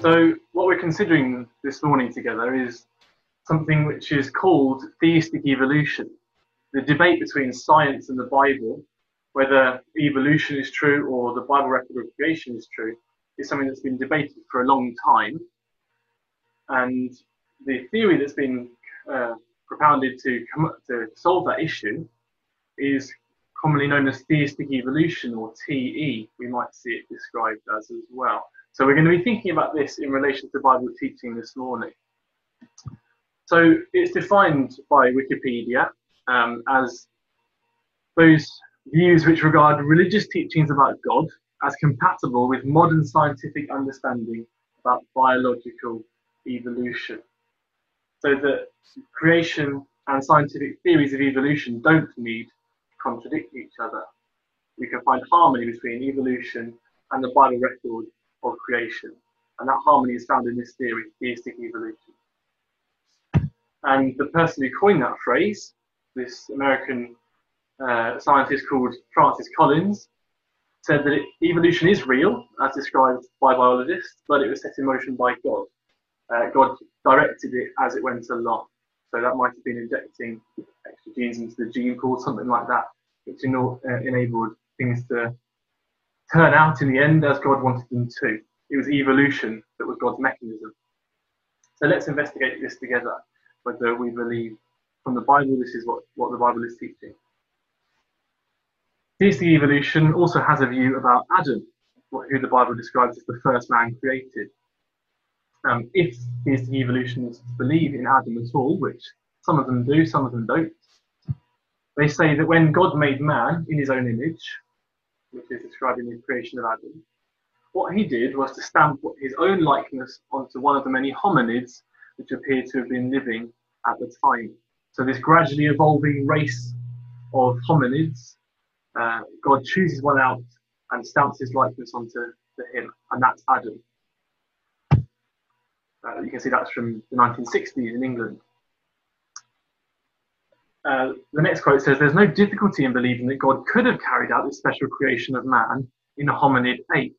So, what we're considering this morning together is something which is called theistic evolution. The debate between science and the Bible, whether evolution is true or the Bible record of creation is true, is something that's been debated for a long time. And the theory that's been uh, propounded to, come, to solve that issue is commonly known as theistic evolution or TE. We might see it described as as well. So we're going to be thinking about this in relation to Bible teaching this morning. So it's defined by Wikipedia um, as those views which regard religious teachings about God as compatible with modern scientific understanding about biological evolution. So that creation and scientific theories of evolution don't need to contradict each other. We can find harmony between evolution and the Bible record of creation. And that harmony is found in this theory, theistic evolution. And the person who coined that phrase, this American uh, scientist called Francis Collins, said that evolution is real, as described by biologists, but it was set in motion by God. Uh, God directed it as it went along. So that might have been injecting extra genes into the gene pool, something like that, which uh, enabled things to turn out in the end as God wanted them to. It was evolution that was God's mechanism. So let's investigate this together, whether we believe from the Bible this is what, what the Bible is teaching. Theistic evolution also has a view about Adam, who the Bible describes as the first man created. Um, if theistic evolutionists believe in Adam at all, which some of them do, some of them don't, they say that when God made man in his own image, which is describing the creation of Adam, what he did was to stamp his own likeness onto one of the many hominids which appeared to have been living at the time. So, this gradually evolving race of hominids, uh, God chooses one out and stamps his likeness onto him, and that's Adam. Uh, you can see that's from the 1960s in England. Uh, the next quote says, There's no difficulty in believing that God could have carried out this special creation of man in a hominid ape.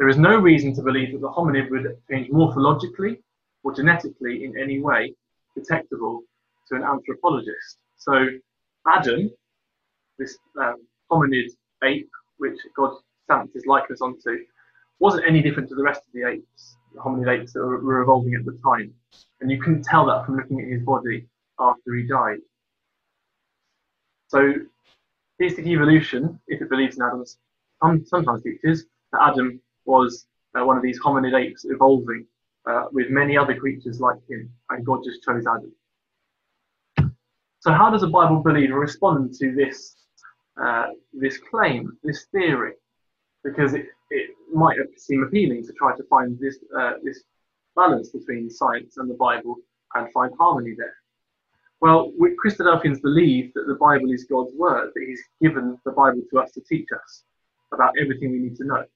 There is no reason to believe that the hominid would change morphologically or genetically in any way detectable to an anthropologist. So, Adam, this um, hominid ape, which God stamped his likeness onto, wasn't any different to the rest of the apes, the hominid apes that were, were evolving at the time. And you couldn't tell that from looking at his body after he died. So, theistic evolution, if it believes in Adam's, sometimes teaches that Adam was uh, one of these hominid apes evolving uh, with many other creatures like him, and God just chose Adam. So, how does a Bible believer respond to this uh, this claim, this theory? Because it, it might seem appealing to try to find this uh, this balance between science and the Bible and find harmony there. Well, Christadelphians believe that the Bible is God's word, that He's given the Bible to us to teach us about everything we need to know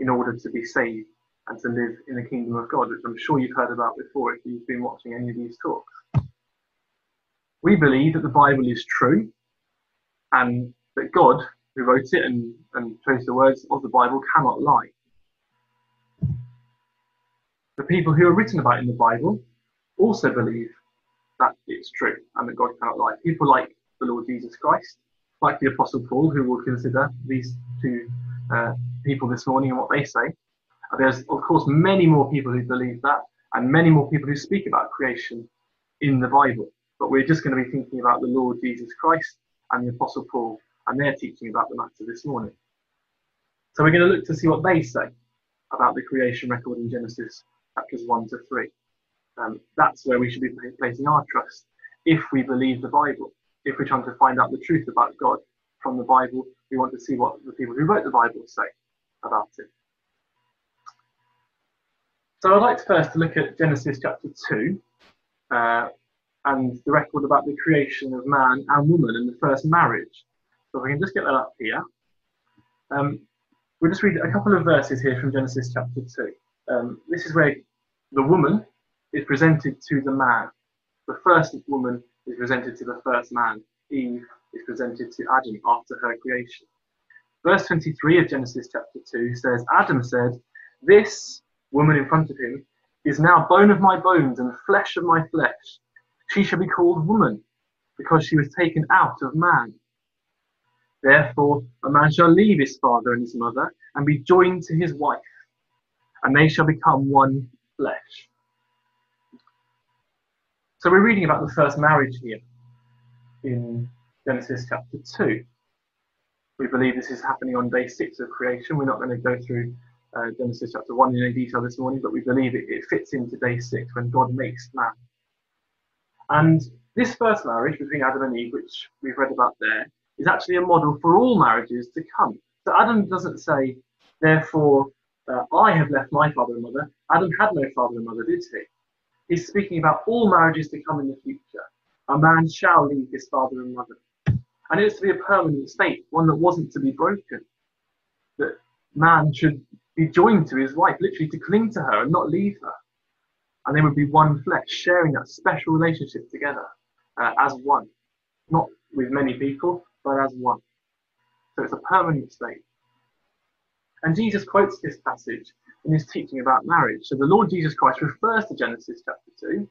in order to be saved and to live in the kingdom of God, which I'm sure you've heard about before if you've been watching any of these talks. We believe that the Bible is true and that God, who wrote it and, and chose the words of the Bible, cannot lie. The people who are written about in the Bible also believe that it's true and that God cannot lie. People like the Lord Jesus Christ, like the Apostle Paul, who will consider these two uh, people this morning and what they say. There's, of course, many more people who believe that and many more people who speak about creation in the Bible. But we're just going to be thinking about the Lord Jesus Christ and the Apostle Paul and their teaching about the matter this morning. So we're going to look to see what they say about the creation record in Genesis chapters 1 to 3. Um, that's where we should be placing our trust if we believe the Bible. If we're trying to find out the truth about God from the Bible, we want to see what the people who wrote the Bible say about it. So I'd like to first look at Genesis chapter 2 uh, and the record about the creation of man and woman and the first marriage. So if I can just get that up here. Um, we'll just read a couple of verses here from Genesis chapter 2. Um, this is where the woman is presented to the man. The first woman is presented to the first man. Eve is presented to Adam after her creation. Verse 23 of Genesis chapter 2 says, Adam said, This woman in front of him, is now bone of my bones and flesh of my flesh. She shall be called woman, because she was taken out of man. Therefore, a man shall leave his father and his mother and be joined to his wife, and they shall become one flesh. So we're reading about the first marriage here in Genesis chapter 2. We believe this is happening on day six of creation. We're not going to go through uh, Genesis chapter 1 in any detail this morning, but we believe it, it fits into day six when God makes man. And this first marriage between Adam and Eve, which we've read about there, is actually a model for all marriages to come. So Adam doesn't say, therefore, uh, I have left my father and mother. Adam had no father and mother, did he? He's speaking about all marriages to come in the future. A man shall leave his father and mother. And it's to be a permanent state, one that wasn't to be broken. That man should be joined to his wife, literally to cling to her and not leave her. And they would be one flesh, sharing that special relationship together uh, as one. Not with many people, but as one. So it's a permanent state. And Jesus quotes this passage in his teaching about marriage. So the Lord Jesus Christ refers to Genesis chapter 2,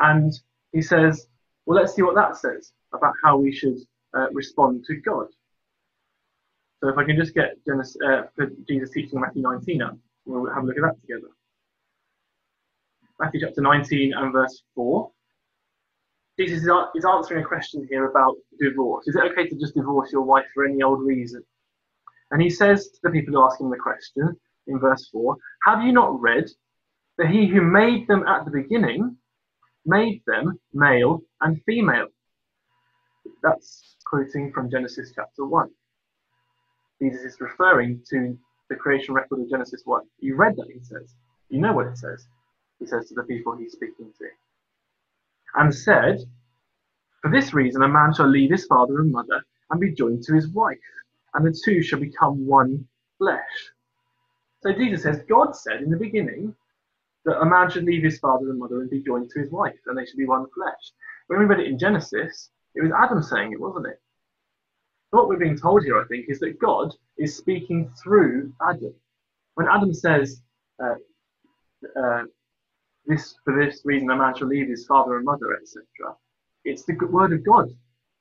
and he says, well, let's see what that says about how we should uh, respond to God. So if I can just get Genesis, uh, Jesus teaching Matthew 19 up, we'll have a look at that together. Matthew chapter 19 and verse 4. Jesus is answering a question here about divorce. Is it okay to just divorce your wife for any old reason? And he says to the people who ask him the question in verse 4 Have you not read that he who made them at the beginning made them male and female? That's quoting from Genesis chapter 1. Jesus is referring to the creation record of Genesis 1. You read that, he says. You know what it says. He says to the people he's speaking to and said, For this reason a man shall leave his father and mother and be joined to his wife, and the two shall become one flesh. So Jesus says, God said in the beginning that a man should leave his father and mother and be joined to his wife, and they should be one flesh. When we read it in Genesis, it was Adam saying it, wasn't it? what we're being told here, I think, is that God is speaking through Adam. When Adam says, uh, uh, this for this reason a man shall leave his father and mother, etc. It's the word of God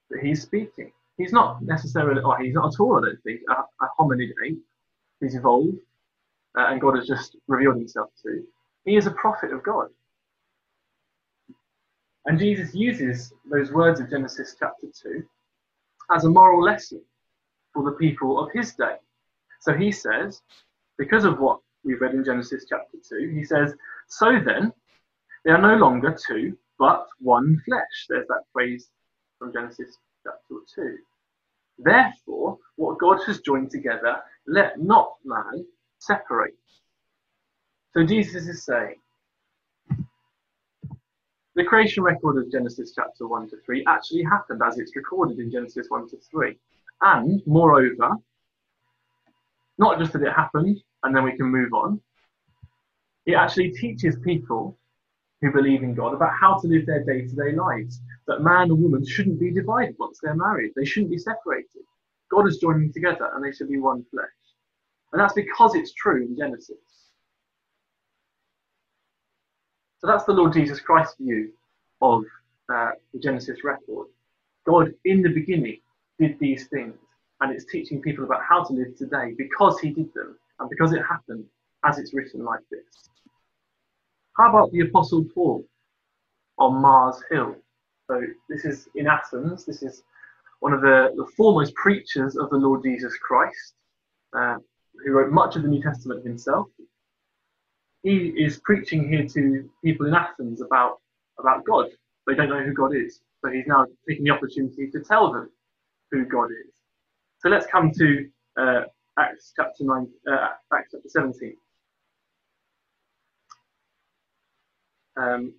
that he's speaking. He's not necessarily, or he's not at all, I don't think, a, a hominid ape. He's evolved, uh, and God has just revealed himself to. He is a prophet of God. And Jesus uses those words of Genesis chapter 2 as a moral lesson for the people of his day. So he says, because of what we've read in Genesis chapter 2, he says, So then, they are no longer two, but one flesh. There's that phrase from Genesis chapter 2. Therefore, what God has joined together, let not man separate. So Jesus is saying, the creation record of Genesis chapter 1 to 3 actually happened as it's recorded in Genesis 1 to 3. And moreover, not just that it happened and then we can move on, it actually teaches people who believe in God about how to live their day to day lives. That man and woman shouldn't be divided once they're married, they shouldn't be separated. God is joining them together and they should be one flesh. And that's because it's true in Genesis. So that's the Lord Jesus Christ's view of uh, the Genesis record. God, in the beginning, did these things, and it's teaching people about how to live today because He did them and because it happened as it's written like this. How about the Apostle Paul on Mars Hill? So, this is in Athens. This is one of the, the foremost preachers of the Lord Jesus Christ, uh, who wrote much of the New Testament himself. He is preaching here to people in Athens about, about God. They don't know who God is. So he's now taking the opportunity to tell them who God is. So let's come to uh, Acts chapter 9, uh, Acts chapter 17. Um,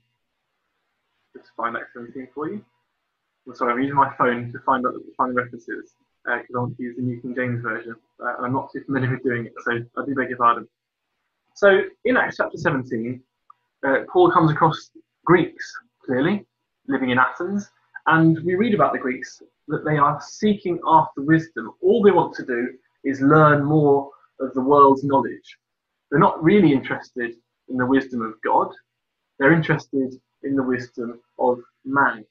just find Acts 17 for you. I'm sorry, I'm using my phone to find out find the references because uh, I want to use the New King James version, uh, and I'm not too familiar with doing it, so I do beg your pardon. So in Acts chapter 17, uh, Paul comes across Greeks, clearly, living in Athens, and we read about the Greeks that they are seeking after wisdom. All they want to do is learn more of the world's knowledge. They're not really interested in the wisdom of God, they're interested in the wisdom of man.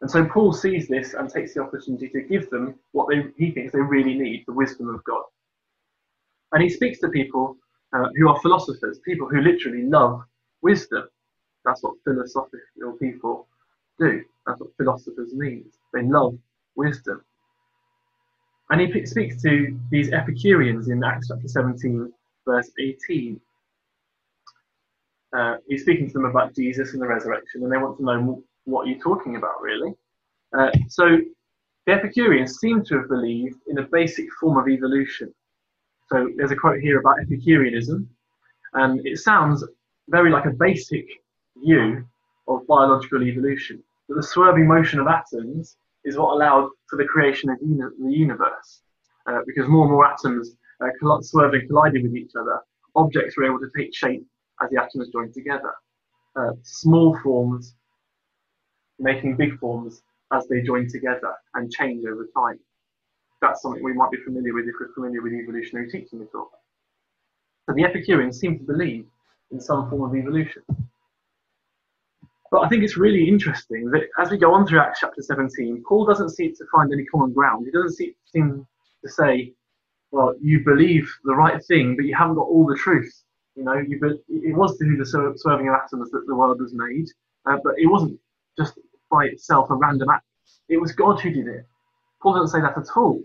And so Paul sees this and takes the opportunity to give them what they, he thinks they really need the wisdom of God. And he speaks to people uh, who are philosophers, people who literally love wisdom. That's what philosophical people do. That's what philosophers means. They love wisdom. And he speaks to these Epicureans in Acts chapter 17, verse 18. Uh, he's speaking to them about Jesus and the resurrection, and they want to know what you're talking about, really? Uh, so the Epicureans seem to have believed in a basic form of evolution. So there's a quote here about Epicureanism, and it sounds very like a basic view of biological evolution. That the swerving motion of atoms is what allowed for the creation of the universe. Uh, because more and more atoms uh, swerving colliding with each other, objects were able to take shape as the atoms joined together. Uh, small forms making big forms as they join together and change over time. That's something we might be familiar with if we're familiar with evolutionary teaching at all. So the Epicureans seem to believe in some form of evolution. But I think it's really interesting that as we go on through Acts chapter 17, Paul doesn't seem to find any common ground. He doesn't seem to say, well, you believe the right thing, but you haven't got all the truth. You know, you be- it was through the swerving of atoms that the world was made, uh, but it wasn't just by itself a random act. It was God who did it. Paul doesn't say that at all.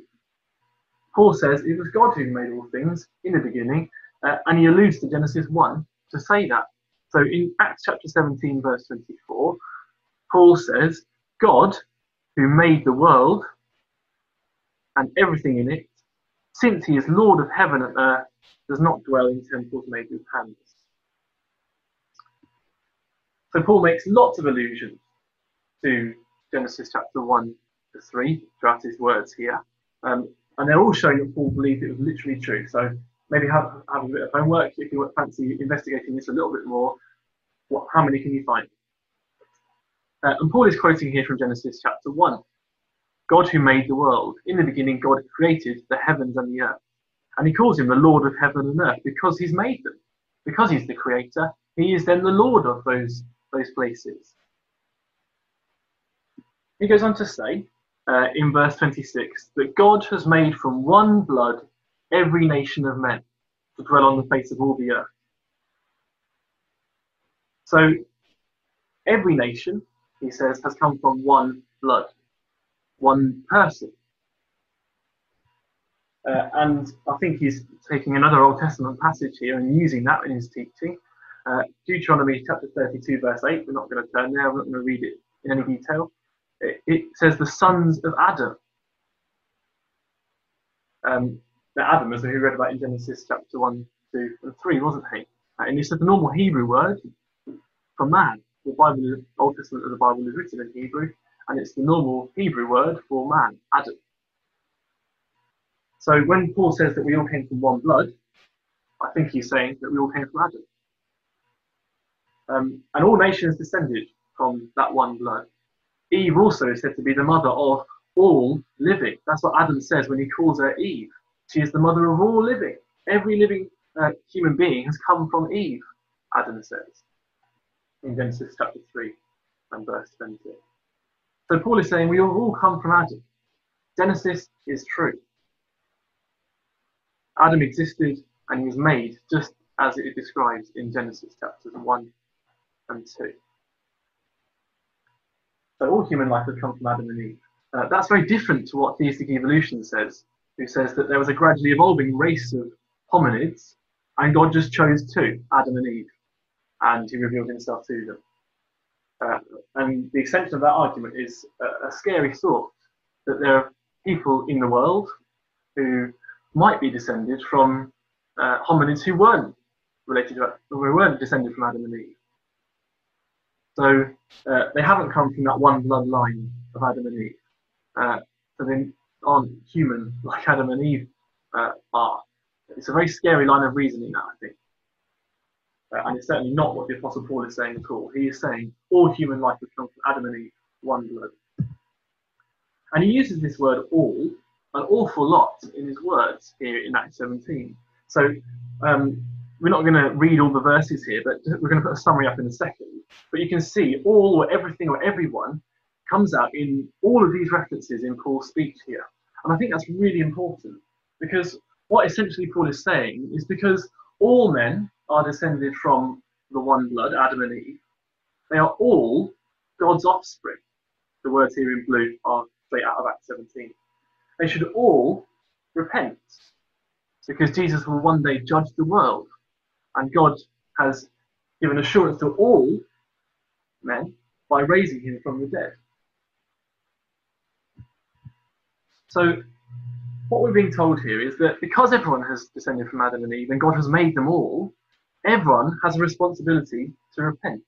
Paul says it was God who made all things in the beginning, uh, and he alludes to Genesis 1 to say that. So in Acts chapter 17, verse 24, Paul says, God, who made the world and everything in it, since he is Lord of heaven and earth, does not dwell in temples made with hands. So Paul makes lots of allusions to Genesis chapter 1 to 3 throughout his words here. Um, and they're all showing that Paul believed it was literally true. So maybe have, have a bit of homework if you fancy investigating this a little bit more. What, how many can you find? Uh, and Paul is quoting here from Genesis chapter 1. God who made the world. In the beginning, God created the heavens and the earth. And he calls him the Lord of heaven and earth because he's made them. Because he's the creator, he is then the Lord of those, those places. He goes on to say uh, in verse 26 that God has made from one blood every nation of men to dwell on the face of all the earth. So every nation, he says, has come from one blood, one person. Uh, and I think he's taking another Old Testament passage here and using that in his teaching. Uh, Deuteronomy chapter 32, verse 8. We're not going to turn there, I'm not going to read it in any detail it, says the sons of Adam. Um, Adam, as we read about in Genesis chapter 1, 2, and 3, wasn't he? Uh, and he said the normal Hebrew word for man. The Bible, the Old Testament of the Bible is written in Hebrew, and it's the normal Hebrew word for man, Adam. So when Paul says that we all came from one blood, I think he's saying that we all came from Adam. Um, and all nations descended from that one blood. Eve also is said to be the mother of all living. That's what Adam says when he calls her Eve. She is the mother of all living. Every living uh, human being has come from Eve, Adam says in Genesis chapter 3 and verse 20. So Paul is saying we all come from Adam. Genesis is true. Adam existed and he was made just as it describes in Genesis chapters 1 and 2. So all human life has come from Adam and Eve. Uh, that's very different to what theistic evolution says, who says that there was a gradually evolving race of hominids, and God just chose two, Adam and Eve, and he revealed himself to them. Uh, and the extension of that argument is a, a scary thought that there are people in the world who might be descended from uh, hominids who weren't related to, who weren't descended from Adam and Eve. So uh, they haven't come from that one bloodline of Adam and Eve. Uh, so they aren't human like Adam and Eve uh, are. It's a very scary line of reasoning, that I think. Uh, and it's certainly not what the Apostle Paul is saying at all. He is saying all human life has come from Adam and Eve, one blood. And he uses this word all an awful lot in his words here in Acts 17. So um, we're not going to read all the verses here, but we're going to put a summary up in a second. But you can see all or everything or everyone comes out in all of these references in Paul's speech here. And I think that's really important because what essentially Paul is saying is because all men are descended from the one blood, Adam and Eve, they are all God's offspring. The words here in blue are straight out of Acts 17. They should all repent because Jesus will one day judge the world and God has given assurance to all men by raising him from the dead. So, what we're being told here is that because everyone has descended from Adam and Eve and God has made them all, everyone has a responsibility to repent,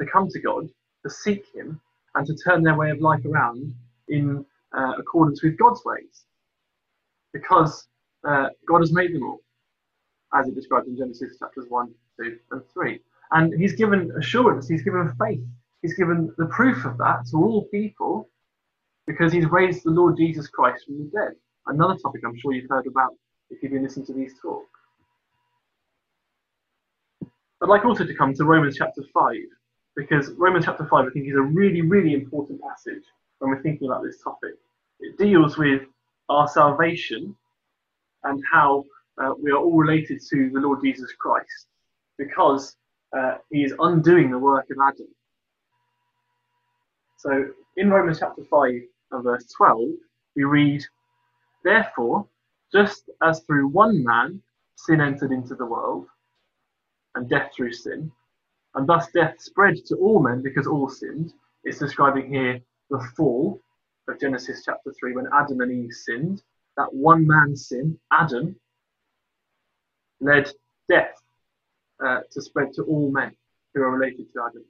to come to God, to seek Him, and to turn their way of life around in uh, accordance with God's ways. Because uh, God has made them all as it described in Genesis chapters 1, 2, and 3. And he's given assurance, he's given faith, he's given the proof of that to all people because he's raised the Lord Jesus Christ from the dead. Another topic I'm sure you've heard about if you've been listening to these talks. I'd like also to come to Romans chapter 5 because Romans chapter 5 I think is a really, really important passage when we're thinking about this topic. It deals with our salvation and how uh, we are all related to the Lord Jesus Christ because uh, he is undoing the work of Adam. So in Romans chapter 5 and verse 12, we read, Therefore, just as through one man sin entered into the world, and death through sin, and thus death spread to all men because all sinned, it's describing here the fall of Genesis chapter 3 when Adam and Eve sinned. That one man's sin, Adam, led death uh, to spread to all men who are related to Adam.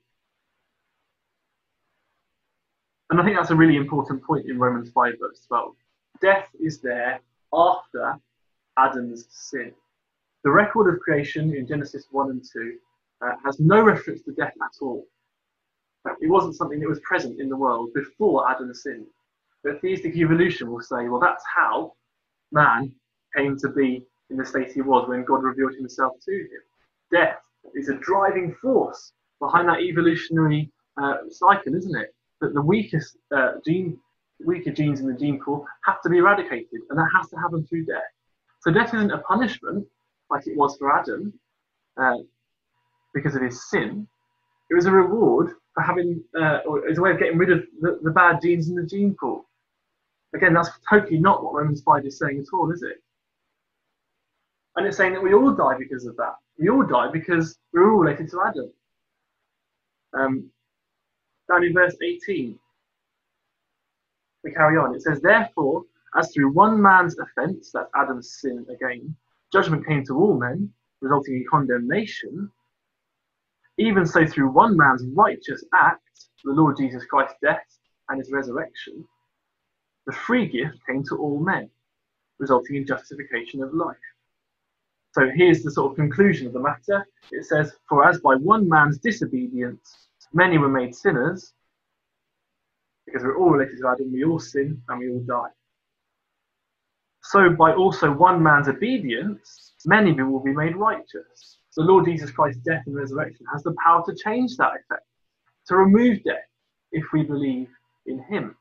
And I think that's a really important point in Romans 5, verse 12. Death is there after Adam's sin. The record of creation in Genesis 1 and 2 uh, has no reference to death at all. It wasn't something that was present in the world before Adam's sin. But theistic evolution will say, well, that's how man came to be in the state he was when God revealed himself to him. Death is a driving force behind that evolutionary uh, cycle, isn't it? That the weakest uh, gene, weaker genes in the gene pool have to be eradicated, and that has to happen through death. So death isn't a punishment like it was for Adam uh, because of his sin. It was a reward for having, uh, or it's a way of getting rid of the, the bad genes in the gene pool. Again, that's totally not what Romans 5 is saying at all, is it? And it's saying that we all die because of that. We all die because we're all related to Adam. Um, down in verse 18, we carry on. It says, Therefore, as through one man's offence, that's Adam's sin again, judgment came to all men, resulting in condemnation, even so through one man's righteous act, the Lord Jesus Christ's death and his resurrection, the free gift came to all men, resulting in justification of life. So here's the sort of conclusion of the matter. It says, For as by one man's disobedience many were made sinners, because we're all related to Adam, we all sin and we all die. So by also one man's obedience, many will be made righteous. The Lord Jesus Christ's death and resurrection has the power to change that effect, to remove death if we believe in him.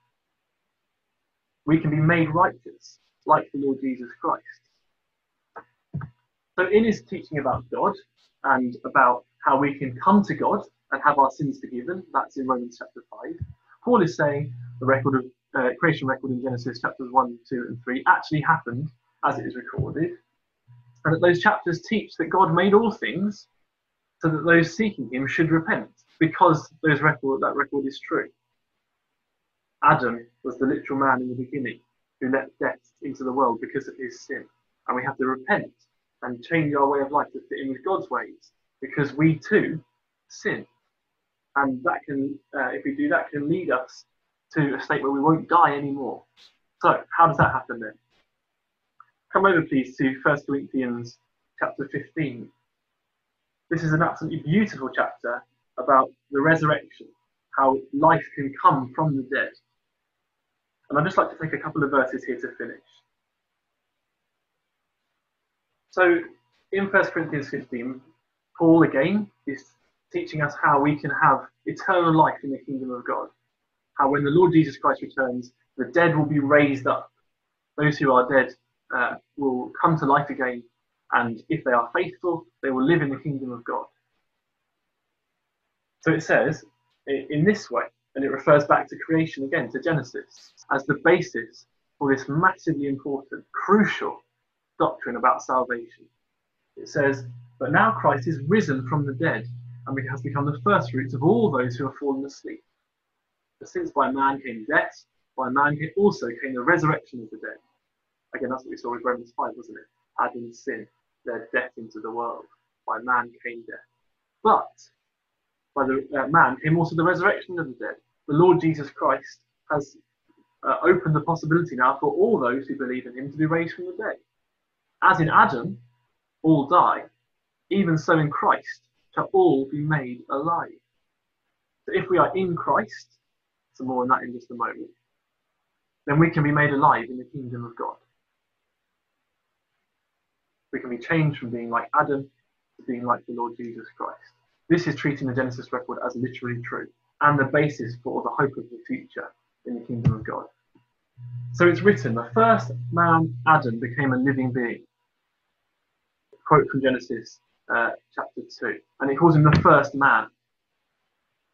We can be made righteous like the Lord Jesus Christ. So, in his teaching about God and about how we can come to God and have our sins forgiven, that's in Romans chapter 5, Paul is saying the record of uh, creation record in Genesis chapters 1, 2, and 3 actually happened as it is recorded, and that those chapters teach that God made all things so that those seeking him should repent because those record, that record is true. Adam was the literal man in the beginning who let death into the world because of his sin, and we have to repent and change our way of life to fit in with God's ways because we too sin. And that can, uh, if we do that, can lead us to a state where we won't die anymore. So, how does that happen then? Come over, please, to 1 Corinthians chapter 15. This is an absolutely beautiful chapter about the resurrection, how life can come from the dead. And I'd just like to take a couple of verses here to finish. So in 1 Corinthians 15, Paul again is teaching us how we can have eternal life in the kingdom of God. How when the Lord Jesus Christ returns, the dead will be raised up. Those who are dead uh, will come to life again, and if they are faithful, they will live in the kingdom of God. So it says in this way, and it refers back to creation again, to Genesis, as the basis for this massively important, crucial doctrine about salvation. It says, But now Christ is risen from the dead and has become the first fruits of all those who have fallen asleep. For since by man came death, by man also came the resurrection of the dead. Again, that's what we saw with Romans 5, wasn't it? Adam's sin led death into the world. By man came death. But by the uh, man came also the resurrection of the dead. The Lord Jesus Christ has uh, opened the possibility now for all those who believe in him to be raised from the dead. As in Adam, all die, even so in Christ shall all be made alive. So if we are in Christ, some more on that in just a moment, then we can be made alive in the kingdom of God. We can be changed from being like Adam to being like the Lord Jesus Christ. This is treating the Genesis record as literally true and the basis for the hope of the future in the kingdom of God. So it's written, the first man, Adam, became a living being. Quote from Genesis uh, chapter 2. And he calls him the first man.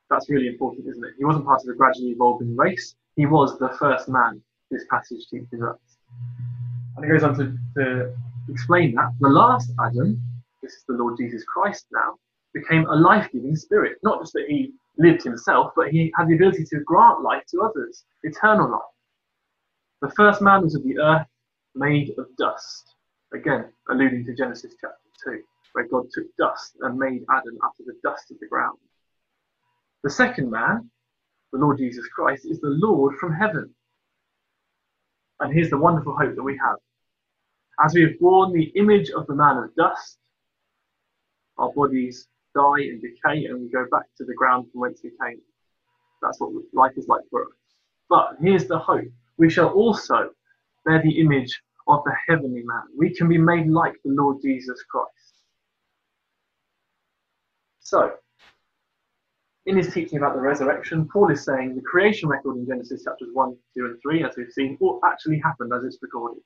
That's really important, isn't it? He wasn't part of the gradually evolving race. He was the first man, this passage teaches us. And he goes on to, to explain that. The last Adam, this is the Lord Jesus Christ now, became a life giving spirit. Not just that he lived himself, but he had the ability to grant life to others, eternal life. The first man was of the earth, made of dust. Again, alluding to Genesis chapter 2, where God took dust and made Adam out of the dust of the ground. The second man, the Lord Jesus Christ, is the Lord from heaven. And here's the wonderful hope that we have. As we have borne the image of the man of dust, our bodies die and decay and we go back to the ground from whence we came. That's what life is like for us. But here's the hope. We shall also bear the image of the heavenly man. We can be made like the Lord Jesus Christ. So, in his teaching about the resurrection, Paul is saying the creation record in Genesis chapters 1, 2, and 3, as we've seen, all actually happened as it's recorded.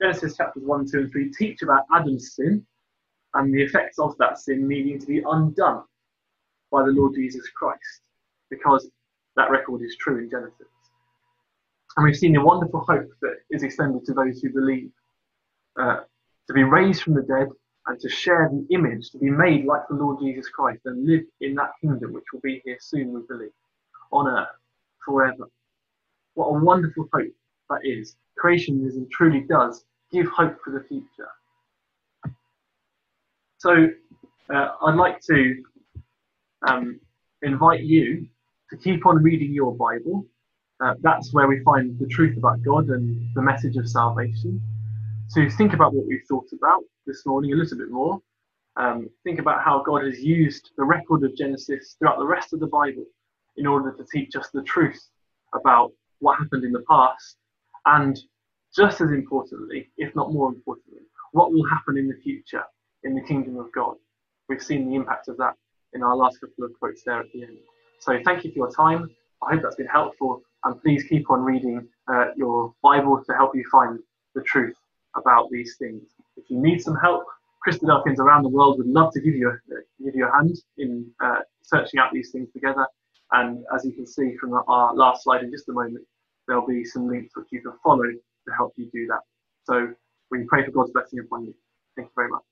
Genesis chapters 1, 2, and 3 teach about Adam's sin and the effects of that sin needing to be undone by the Lord Jesus Christ, because that record is true in Genesis. And we've seen the wonderful hope that is extended to those who believe uh, to be raised from the dead and to share the image, to be made like the Lord Jesus Christ and live in that kingdom which will be here soon, we believe, on earth forever. What a wonderful hope that is. Creationism truly does give hope for the future. So uh, I'd like to um, invite you to keep on reading your Bible. Uh, that's where we find the truth about God and the message of salvation. To think about what we've thought about this morning a little bit more. Um, think about how God has used the record of Genesis throughout the rest of the Bible in order to teach us the truth about what happened in the past and just as importantly, if not more importantly, what will happen in the future in the kingdom of God. We've seen the impact of that in our last couple of quotes there at the end. So thank you for your time. I hope that's been helpful, and please keep on reading uh, your Bible to help you find the truth about these things. If you need some help, Christadelphians around the world would love to give you a, give you a hand in uh, searching out these things together. And as you can see from our last slide in just a moment, there'll be some links which you can follow to help you do that. So we pray for God's blessing upon you. Thank you very much.